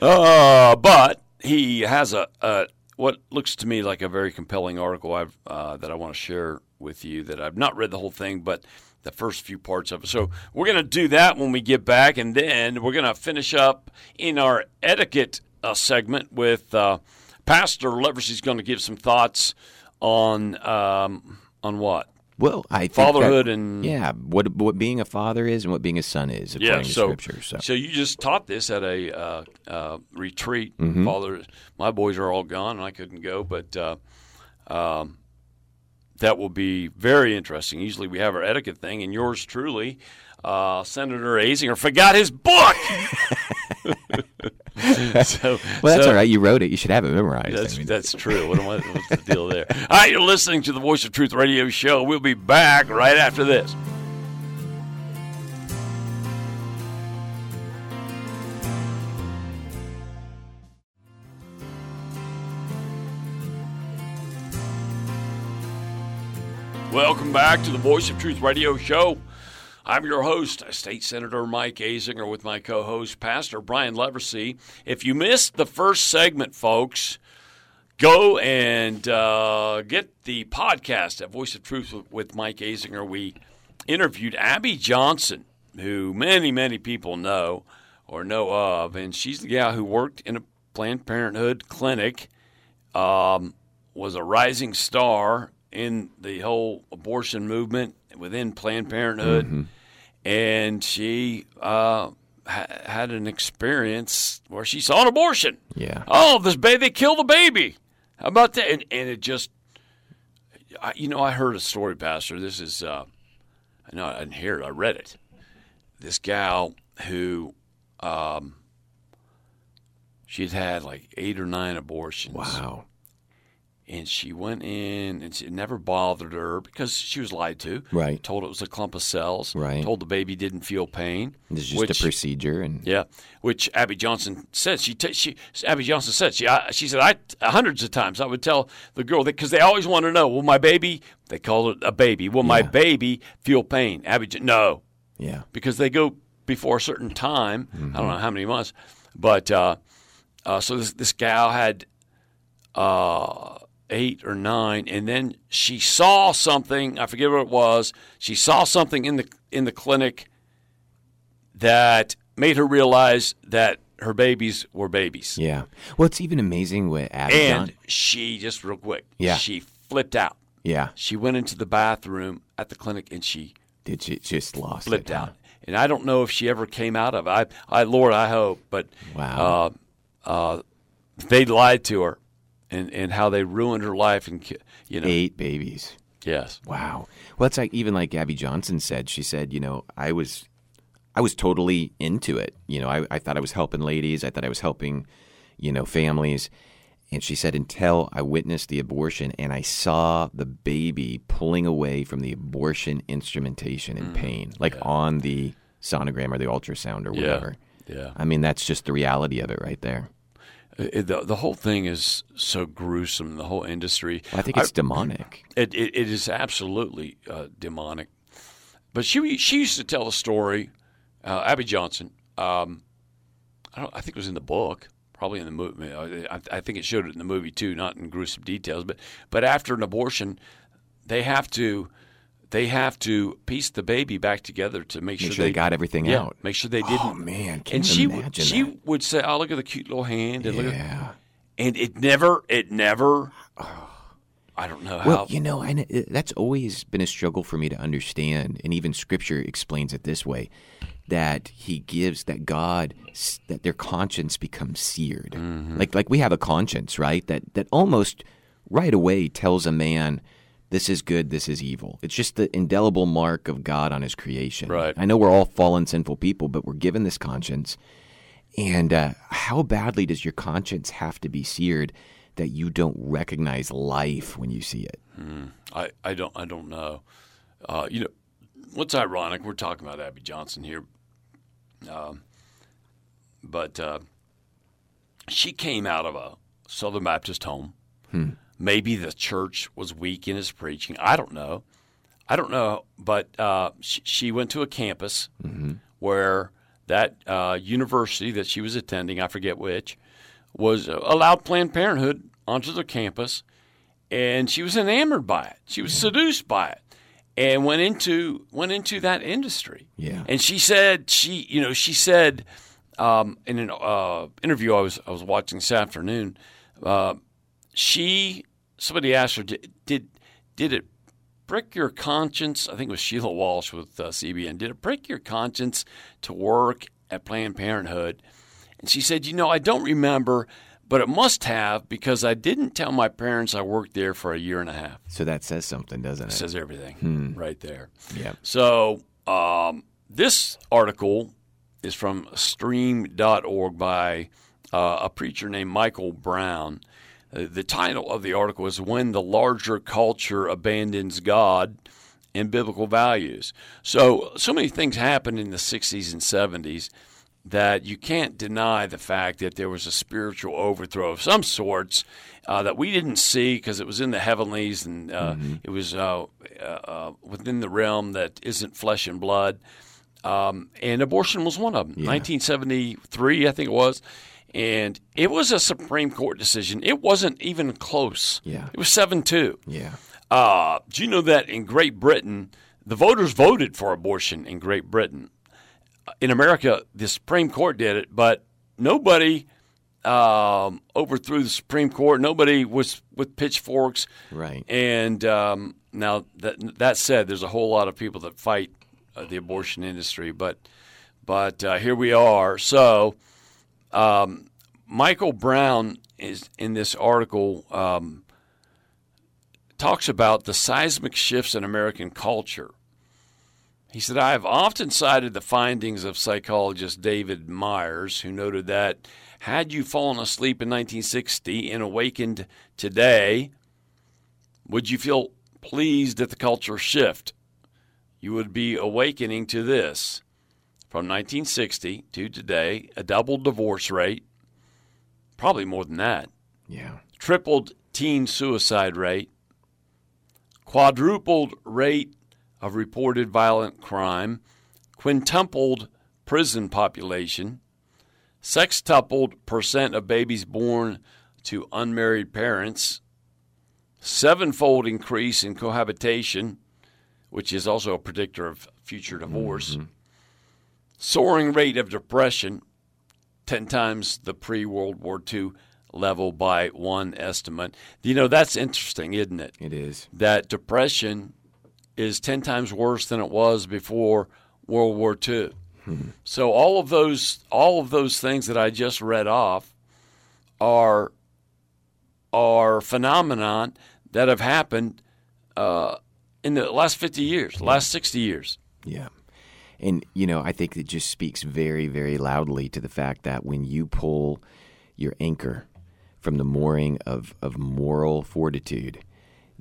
S2: uh, but he has a, a what looks to me like a very compelling article I've, uh, that I want to share with you that I've not read the whole thing, but the first few parts of it. So we're going to do that when we get back, and then we're going to finish up in our etiquette uh, segment with uh, Pastor Leversey is going to give some thoughts on um, on what
S3: well, I
S2: fatherhood
S3: that,
S2: and
S3: yeah, what what being a father is and what being a son is according
S2: yeah, so,
S3: to Scripture. So.
S2: so you just taught this at a uh, uh, retreat. Mm-hmm. Father, my boys are all gone, and I couldn't go, but uh, um, that will be very interesting. Usually, we have our etiquette thing, and yours truly, uh, Senator Azinger, forgot his book.
S3: so, well, that's so, all right. You wrote it. You should have it memorized.
S2: That's, I mean. that's true. What am I, what's the deal there? All right, you're listening to the Voice of Truth radio show. We'll be back right after this. Welcome back to the Voice of Truth radio show. I'm your host, State Senator Mike Azinger, with my co host, Pastor Brian Leversey. If you missed the first segment, folks, go and uh, get the podcast at Voice of Truth with Mike Azinger. We interviewed Abby Johnson, who many, many people know or know of, and she's the gal who worked in a Planned Parenthood clinic, um, was a rising star in the whole abortion movement within Planned Parenthood, mm-hmm. and she uh, ha- had an experience where she saw an abortion.
S3: Yeah.
S2: Oh, this baby, they killed the baby. How about that? And, and it just, I, you know, I heard a story, Pastor. This is, uh, I know I didn't hear it, I read it. This gal who, um, she'd had like eight or nine abortions.
S3: Wow
S2: and she went in and it never bothered her because she was lied to.
S3: Right.
S2: Told it was a clump of cells.
S3: Right.
S2: Told the baby didn't feel pain.
S3: It's just which, a procedure, and
S2: yeah, which Abby Johnson said. She t- she Abby Johnson said she I, she said I hundreds of times I would tell the girl that because they always want to know will my baby they call it a baby will yeah. my baby feel pain Abby no
S3: yeah
S2: because they go before a certain time mm-hmm. I don't know how many months but uh, uh, so this this gal had. Uh, eight or nine, and then she saw something. I forget what it was. She saw something in the in the clinic that made her realize that her babies were babies.
S3: Yeah. Well, it's even amazing what Abby
S2: and she just real quick.
S3: Yeah.
S2: She flipped out.
S3: Yeah.
S2: She went into the bathroom at the clinic and she
S3: did. She just lost.
S2: Flipped
S3: it,
S2: out. Huh? And I don't know if she ever came out of it. I, I, Lord, I hope. But
S3: wow.
S2: Uh, uh, they lied to her and, and how they ruined her life and you know
S3: eight babies.
S2: Yes.
S3: Wow. Well, it's like even like Abby Johnson said. She said, you know, I was, I was totally into it. You know, I, I thought I was helping ladies. I thought I was helping, you know, families. And she said, until I witnessed the abortion and I saw the baby pulling away from the abortion instrumentation in mm, pain, like yeah. on the sonogram or the ultrasound or whatever.
S2: Yeah. yeah.
S3: I mean, that's just the reality of it right there.
S2: It- the the whole thing is so gruesome. The whole industry.
S3: I think it's demonic.
S2: It, it, it is absolutely uh, demonic. But she she used to tell a story, uh, Abby Johnson. Um, I don't. I think it was in the book, probably in the movie. I, I think it showed it in the movie too, not in gruesome details. But but after an abortion, they have to they have to piece the baby back together to make,
S3: Make sure they got everything
S2: yeah,
S3: out.
S2: Make sure they didn't.
S3: Oh man, can
S2: and
S3: you
S2: she
S3: imagine
S2: would she
S3: that?
S2: would say, "Oh, look at the cute little hand," and look at
S3: Yeah.
S2: and it never, it never. I don't know how.
S3: Well, you know, and it, that's always been a struggle for me to understand, and even Scripture explains it this way: that He gives that God that their conscience becomes seared,
S2: Mm-hmm.
S3: like like we have a conscience, right? That that almost right away tells a man. This is good. This is evil. It's just the indelible mark of God on His creation.
S2: Right.
S3: I know we're all fallen, sinful people, but we're given this conscience. And uh, how badly does your conscience have to be seared that you don't recognize life when you see it?
S2: I, I don't I don't know. Uh, you know, what's ironic? We're talking about Abby Johnson here, um, but uh, she came out of a Southern Baptist home. Maybe the church was weak in his preaching. I don't know. I don't know. But uh, she, she went to a campus where that uh, university that she was attending, I forget which, was uh, allowed Planned Parenthood onto the campus and she was enamored by it. She was seduced by it, and went into went into that industry.
S3: Yeah.
S2: And she said she, you know, she said um, in an uh, interview I was I was watching this afternoon. Uh, she somebody asked her did, did did it prick your conscience? I think it was Sheila Walsh with uh, CBN. Did it prick your conscience to work at Planned Parenthood? And she said, you know, I don't remember, but it must have because I didn't tell my parents I worked there for a year and a half.
S3: So that says something, doesn't it?
S2: It says everything right there.
S3: yeah.
S2: So um, this article is from stream.org by uh, a preacher named Michael Brown. The title of the article is When the Larger Culture Abandons God and Biblical Values. So, so many things happened in the 60s and 70s that you can't deny the fact that there was a spiritual overthrow of some sorts uh, that we didn't see because it was in the heavenlies and uh, it was uh, uh, uh, within the realm that isn't flesh and blood. Um, and abortion was one of them. 1973, I think it was. And it was a Supreme Court decision. It wasn't even close.
S3: Yeah.
S2: It was 7 2.
S3: Yeah.
S2: Uh, do you know that in Great Britain, the voters voted for abortion in Great Britain? In America, the Supreme Court did it, but nobody um, overthrew the Supreme Court. Nobody was with pitchforks.
S3: Right.
S2: And um, now that that said, there's a whole lot of people that fight uh, the abortion industry, but but uh, here we are. So um, Michael Brown is in this article um, talks about the seismic shifts in American culture. He said, I have often cited the findings of psychologist David Myers, who noted that had you fallen asleep in 1960 and awakened today, would you feel pleased at the culture shift? You would be awakening to this. From 1960 to today, a double divorce rate, probably more than that,
S3: Yeah.
S2: tripled teen suicide rate, quadrupled rate of reported violent crime, quintupled prison population, sextupled percent of babies born to unmarried parents, sevenfold increase in cohabitation, which is also a predictor of future divorce, mm-hmm. Soaring rate of depression, 10 times the pre World War II level by one estimate. You know, that's interesting, isn't it?
S3: It is.
S2: That depression is 10 times worse than it was before World War II. So all of those all of those things that I just read off are are phenomenon that have happened uh, in the last 50 years, last 60 years.
S3: Yeah. And, you know, I think it just speaks very, very loudly to the fact that when you pull your anchor from the mooring of, of moral fortitude,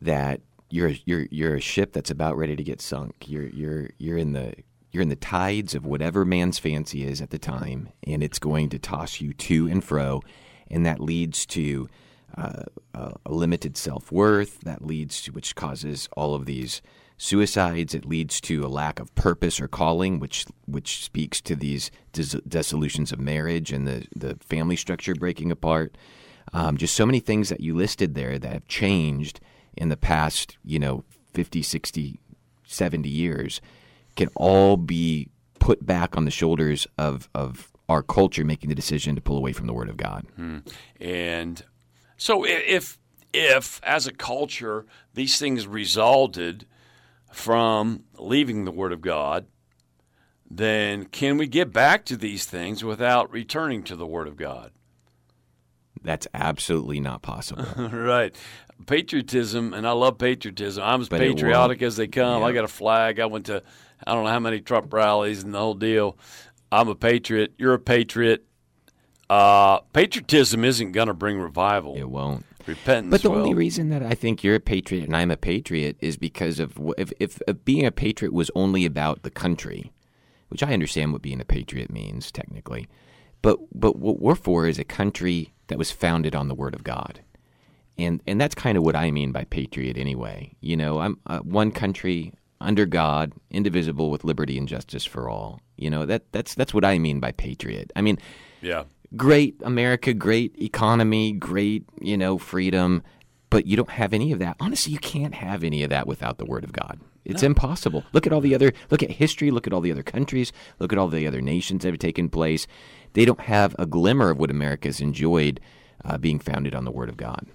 S3: that you're you're you're a ship that's about ready to get sunk. You're you're you're in the you're in the tides of whatever man's fancy is at the time, and it's going to toss you to and fro. and that leads to uh, a limited self worth. That leads to which causes all of these suicides. It leads to a lack of purpose or calling, which which speaks to these dis- dissolutions of marriage and the the family structure breaking apart. Um, just so many things that you listed there that have changed in the past, you know, 50, 60, 70 years can all be put back on the shoulders of, of our culture making the decision to pull away from the Word of God.
S2: And so, if if as a culture these things resulted from leaving the Word of God, then can we get back to these things without returning to the Word of God?
S3: That's absolutely not possible.
S2: right. Patriotism, and I love patriotism. I'm as
S3: But
S2: patriotic as they come. I got a flag. I went to I don't know how many Trump rallies and the whole deal. I'm a patriot. You're a patriot. Uh, patriotism isn't going to bring revival.
S3: it won't.
S2: Repentance.
S3: But the
S2: will.
S3: only reason that I think you're a patriot and I'm a patriot is because of if, if, if being a patriot was only about the country, which I understand what being a patriot means technically, but but what we're for is a country that was founded on the Word of God, and and that's kind of what I mean by patriot anyway. You know, I'm uh, one country under God, indivisible, with liberty and justice for all. You know that that's that's what I mean by patriot. I mean
S2: yeah.
S3: Great America, great economy, great, you know, freedom, but you don't have any of that. Honestly, you can't have any of that without the word of God. It's impossible. Look at all the other look at history, look at all the other countries, look at all the other nations that have taken place. They don't have a glimmer of what America's enjoyed uh, being founded on the word of God.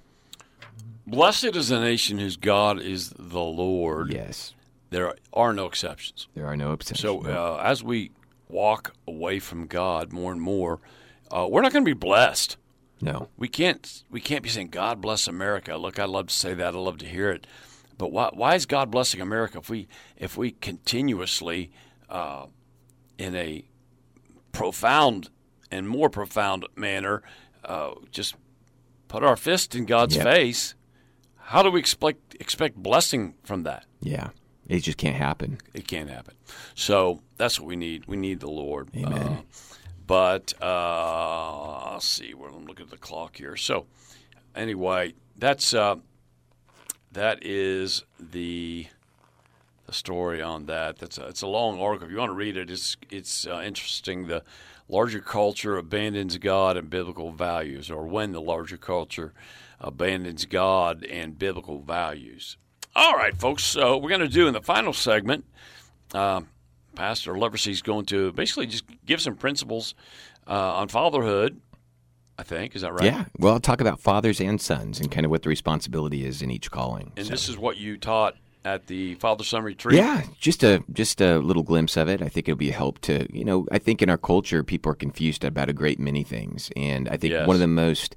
S2: Blessed is a nation whose God is the Lord.
S3: Yes.
S2: There are no exceptions.
S3: There are no exceptions.
S2: So uh, as we walk away from God more and more, uh, we're not going to be blessed.
S3: no.
S2: We can't. We can't be saying God bless America. Look, I love to say that. I love to hear it. But why, why is God blessing America if we if we continuously, uh, in a profound and more profound manner, uh, just put our fist in God's
S3: Yep.
S2: face? How do we expect expect blessing from that?
S3: Yeah. It just can't happen.
S2: It can't happen. So that's what we need. We need the Lord.
S3: Amen.
S2: Uh, but uh, I'll see. We're I'm looking at the clock here. So anyway, that's uh, that is the the story on that. That's a, it's a long article. If you want to read it, it's it's uh, interesting. The larger culture abandons God and biblical values, or when the larger culture abandons God and biblical values. All right, folks. So we're going to do in the final segment. Um, Pastor Leversey is going to basically just give some principles uh, on fatherhood. I think is that right?
S3: Yeah. Well, I'll talk about fathers and sons and kind of what the responsibility is in each calling.
S2: And
S3: So-
S2: this is what you taught at the Father Son Retreat.
S3: Yeah, just a just a little glimpse of it. I think it'll be a help to you know. I think in our culture, people are confused about a great many things, and I think
S2: Yes.
S3: one of the most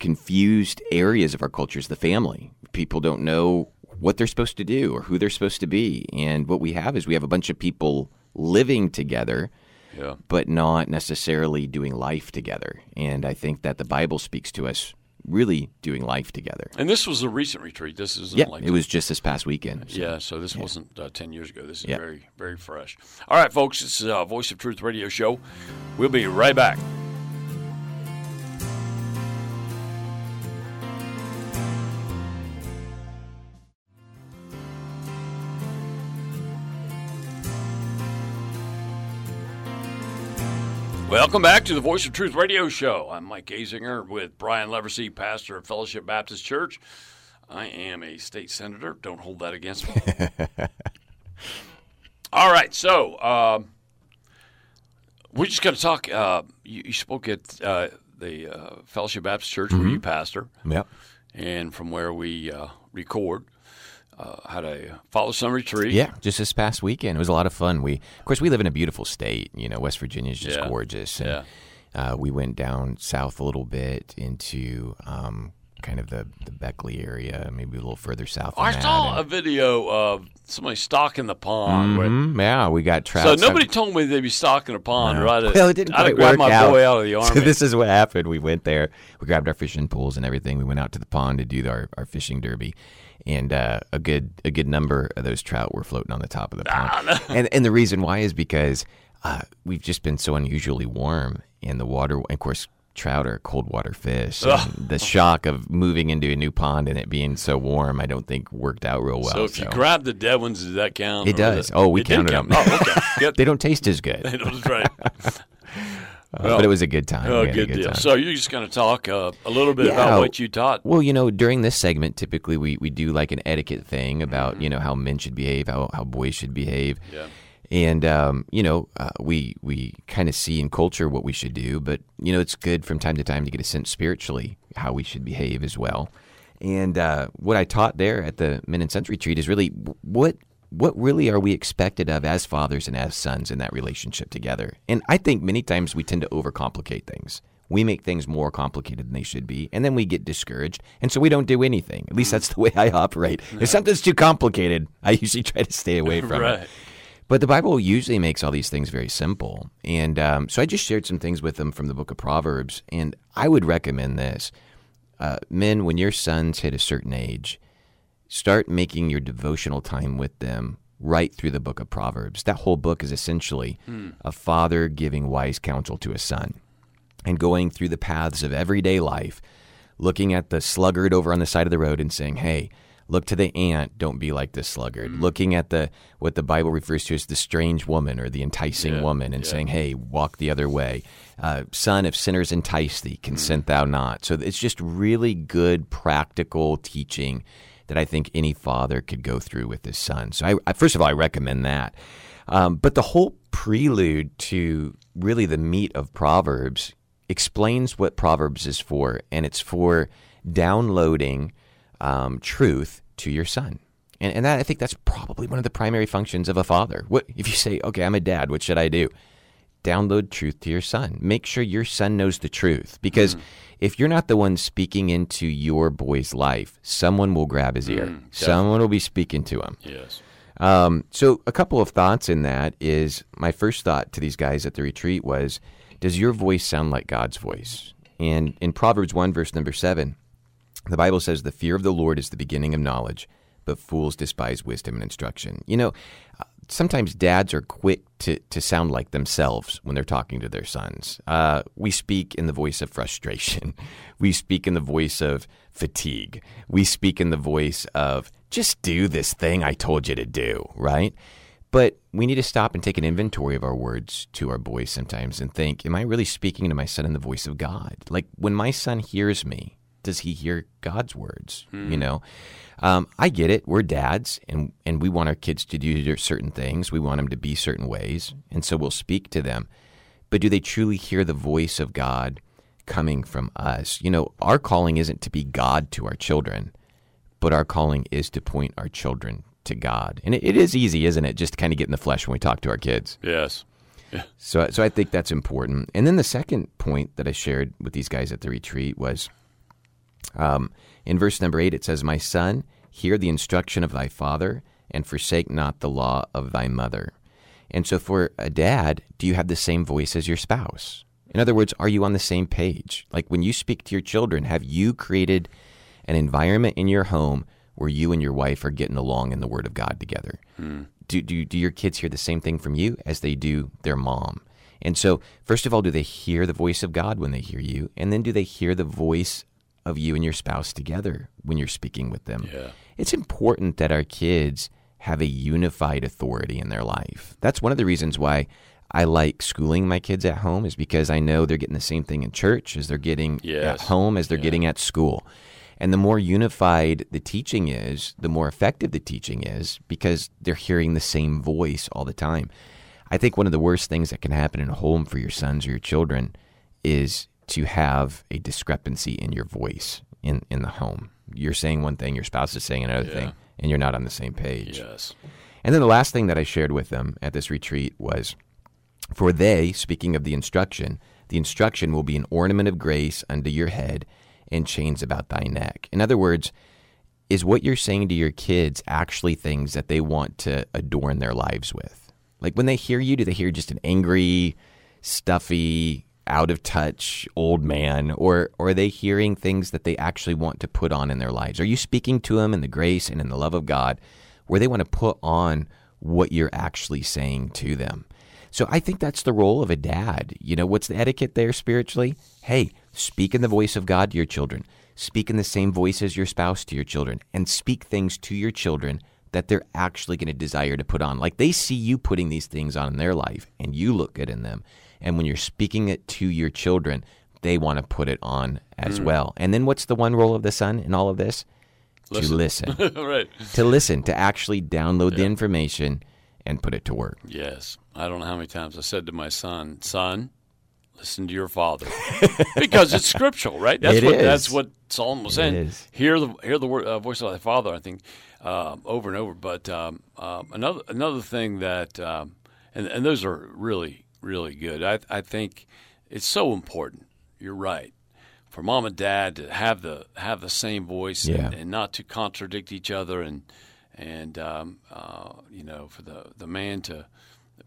S3: confused areas of our culture is the family. People don't know what they're supposed to do or who they're supposed to be, and what we have is we have a bunch of people living together,
S2: Yeah.
S3: but not necessarily doing life together. And I think that the Bible speaks to us really doing life together.
S2: And this was a recent retreat. This isn't
S3: Yeah,
S2: like
S3: it was just this past weekend. so-
S2: Yeah, so this wasn't uh, 10 years ago. This is
S3: Yeah.
S2: very, very fresh. All right, folks, this is uh, Voice of Truth radio show. We'll be right back. Welcome back to the Voice of Truth radio show. I'm Mike Azinger with Brian Leversey, pastor of Fellowship Baptist Church. I am a state senator. Don't hold that against me. All right, so um, we're just going to talk. Uh, you, you spoke at uh, the uh, Fellowship Baptist Church where you pastor,
S3: Yep.
S2: and from where we uh, record. Uh, had a Father Son retreat.
S3: Yeah, just this past weekend. It was a lot of fun. We, of course, we live in a beautiful state. You know, West Virginia is just
S2: Yeah.
S3: gorgeous. And,
S2: Yeah.
S3: Uh, we went down south a little bit into um, kind of the, the Beckley area, maybe a little further south.
S2: I saw a video of somebody stocking the pond. where-
S3: Mhm, yeah, we got trapped.
S2: So nobody told me they'd be stocking a pond. Right? at-
S3: Well, it didn't
S2: I'd
S3: quite
S2: grabbed
S3: work
S2: my
S3: out.
S2: boy out of the army.
S3: So this is what happened. We went there. We grabbed our fishing poles and everything. We went out to the pond to do our, our fishing derby, and uh, a good a good number of those trout were floating on the top of the pond. and and the reason why is because uh, we've just been so unusually warm, and the water. Of course, trout are cold water fish. The shock of moving into a new pond and it being so warm, I don't think worked out real well.
S2: so if you grab the dead ones, does that count?
S3: It does. Oh, we counted
S2: count.
S3: them.
S2: Oh, okay.
S3: They don't taste as good,
S2: That's right.
S3: Uh, but it was a good time.
S2: Oh,
S3: We had a
S2: good, deal.
S3: time.
S2: So you're just going to talk uh, a little bit
S3: Yeah.
S2: about what you taught.
S3: Well, you know, during this segment, typically we, we do like an etiquette thing about you know how men should behave, how how boys should behave,
S2: Mm-hmm. Yeah.
S3: and um, you know uh, we we kind of see in culture what we should do, but you know it's good from time to time to get a sense spiritually how we should behave as well. And uh, what I taught there at the Men and Sons retreat is really what what really are we expected of as fathers and as sons in that relationship together. And I think many times we tend to overcomplicate things. We make things more complicated than they should be, and then we get discouraged, and so we don't do anything. At least that's the way I operate. If something's too complicated, I usually try to stay away from
S2: Right.
S3: it. But the Bible usually makes all these things very simple. And um, so I just shared some things with them from the book of Proverbs. And I would recommend this. Uh, men, when your sons hit a certain age, start making your devotional time with them right through the book of Proverbs. That whole book is essentially hmm. a father giving wise counsel to a son and going through the paths of everyday life, looking at the sluggard over on the side of the road and saying, "Hey, look to the ant, don't be like this sluggard." Hmm. Looking at the what the Bible refers to as the strange woman or the enticing
S2: Yeah,
S3: woman and
S2: yeah.
S3: saying, "Hey, walk the other way." Uh, son, if sinners entice thee, consent hmm. thou not. So it's just really good practical teaching that I think any father could go through with his son. So I, I first of all, I recommend that. Um, but the whole prelude to really the meat of Proverbs explains what Proverbs is for, and it's for downloading um, truth to your son. And, and that I think that's probably one of the primary functions of a father. What if you say, "Okay, I'm a dad. What should I do?" Download truth to your son. Make sure your son knows the truth, because if you're not the one speaking into your boy's life, someone will grab his ear. someone will be speaking to him.
S2: Yes.
S3: Um, so, a couple of thoughts in that is my first thought to these guys at the retreat was, does your voice sound like God's voice? And in Proverbs 1, verse number 7, the Bible says, The fear of the Lord is the beginning of knowledge, but fools despise wisdom and instruction. You know, sometimes dads are quick to, to sound like themselves when they're talking to their sons. Uh, we speak in the voice of frustration, we speak in the voice of fatigue, we speak in the voice of, just do this thing I told you to do, right? But we need to stop and take an inventory of our words to our boys sometimes and think, am I really speaking to my son in the voice of God? Like when my son hears me, does he hear God's words? You know, um, I get it. We're dads, and and we want our kids to do certain things. We want them to be certain ways, and so we'll speak to them. But do they truly hear the voice of God coming from us? You know, our calling isn't to be God to our children, but our calling is to point our children to God. And it, it is easy, isn't it? Just to kind of get in the flesh when we talk to our kids.
S2: Yes.
S3: So, so I think that's important. And then the second point that I shared with these guys at the retreat was um, in verse number eight, it says, My son, hear the instruction of thy father, and forsake not the law of thy mother. And so, for a dad, do you have the same voice as your spouse? In other words, are you on the same page? Like when you speak to your children, have you created an environment in your home where you and your wife are getting along in the Word of God together? Do, do, do your kids hear the same thing from you as they do their mom? And so, first of all, do they hear the voice of God when they hear you? And then do they hear the voice of you and your spouse together when you're speaking with them?
S2: Yeah.
S3: It's important that our kids have a unified authority in their life. That's one of the reasons why I like schooling my kids at home is because I know they're getting the same thing in church as they're getting
S2: Yes.
S3: at home as they're getting at school. And the more unified the teaching is, the more effective the teaching is because they're hearing the same voice all the time. I think one of the worst things that can happen in a home for your sons or your children is to have a discrepancy in your voice in, in the home. You're saying one thing, your spouse is saying another
S2: Yeah.
S3: thing, and you're not on the same page.
S2: Yes.
S3: And then the last thing that I shared with them at this retreat was for they, speaking of the instruction, the instruction will be an ornament of grace unto your head and chains about thy neck. In other words, is what you're saying to your kids actually things that they want to adorn their lives with? Like when they hear you, do they hear just an angry, stuffy, out of touch old man, or, or are they hearing things that they actually want to put on in their lives? Are you speaking to them in the grace and in the love of God where they want to put on what you're actually saying to them? So I think that's the role of a dad. You know, what's the etiquette there spiritually? Hey, Speak in the voice of God to your children. Speak in the same voice as your spouse to your children. And speak things to your children that they're actually going to desire to put on. Like they see you putting these things on in their life and you look good in them. And when you're speaking it to your children, they want to put it on as well. And then what's the one role of the son in all of this? To listen.
S2: right.
S3: to listen, to actually download the information and put it to work.
S2: Yes. I don't know how many times I said to my son, son, listen to your father. because it's scriptural, right? That's
S3: It
S2: what
S3: is.
S2: that's what Solomon was saying.
S3: is.
S2: Hear the hear the word, uh, voice of thy father, I think, um, over and over. But um, um, another another thing that um, and, and those are really, really good. I I think it's so important. You're right. For mom and dad to have the have the same voice
S3: Yeah.
S2: and, and not to contradict each other and and um, uh, you know for the the man to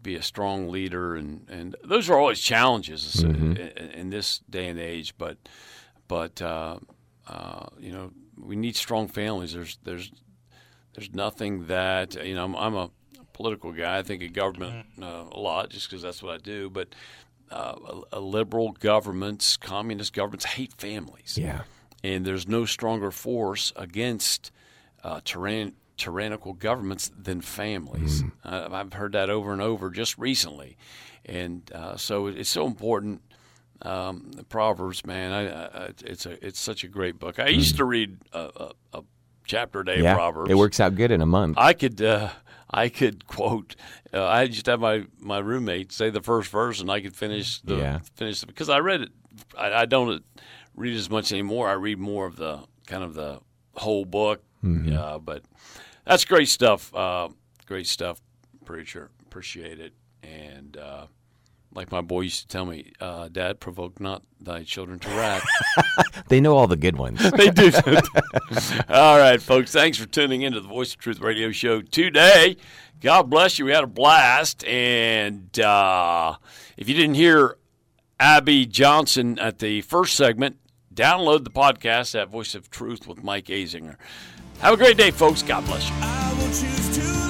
S2: be a strong leader and and those are always challenges in, in this day and age but but uh, uh, you know we need strong families there's there's there's nothing that you know I'm, I'm a political guy I think of government uh, a lot just because that's what I do but uh, a, a liberal governments communist governments hate families
S3: Yeah.
S2: and there's no stronger force against uh, tyrann- tyrannical governments than families. Uh, I've heard that over and over just recently, and uh, so it's so important. Um, the Proverbs, man, I, I, it's a it's such a great book. I used to read a, a, a chapter a day
S3: Yeah.
S2: of Proverbs.
S3: It works out good in a month.
S2: I could uh, I could quote. Uh, I just have my, my roommate say the first verse, and I could finish the
S3: Yeah.
S2: finish it because I read it. I, I don't read as much anymore. I read more of the kind of the whole book.
S3: Mm-hmm.
S2: Uh, but that's great stuff. Uh, great stuff, preacher. Appreciate it. And uh, like my boy used to tell me, uh, Dad, provoke not thy children to wrath.
S3: They know all the good ones.
S2: they do. All right, folks. Thanks for tuning into the Voice of Truth radio show today. God bless you. We had a blast. And uh, if you didn't hear Abby Johnson at the first segment, download the podcast at Voice of Truth with Mike Azinger. Have a great day, folks. God bless you.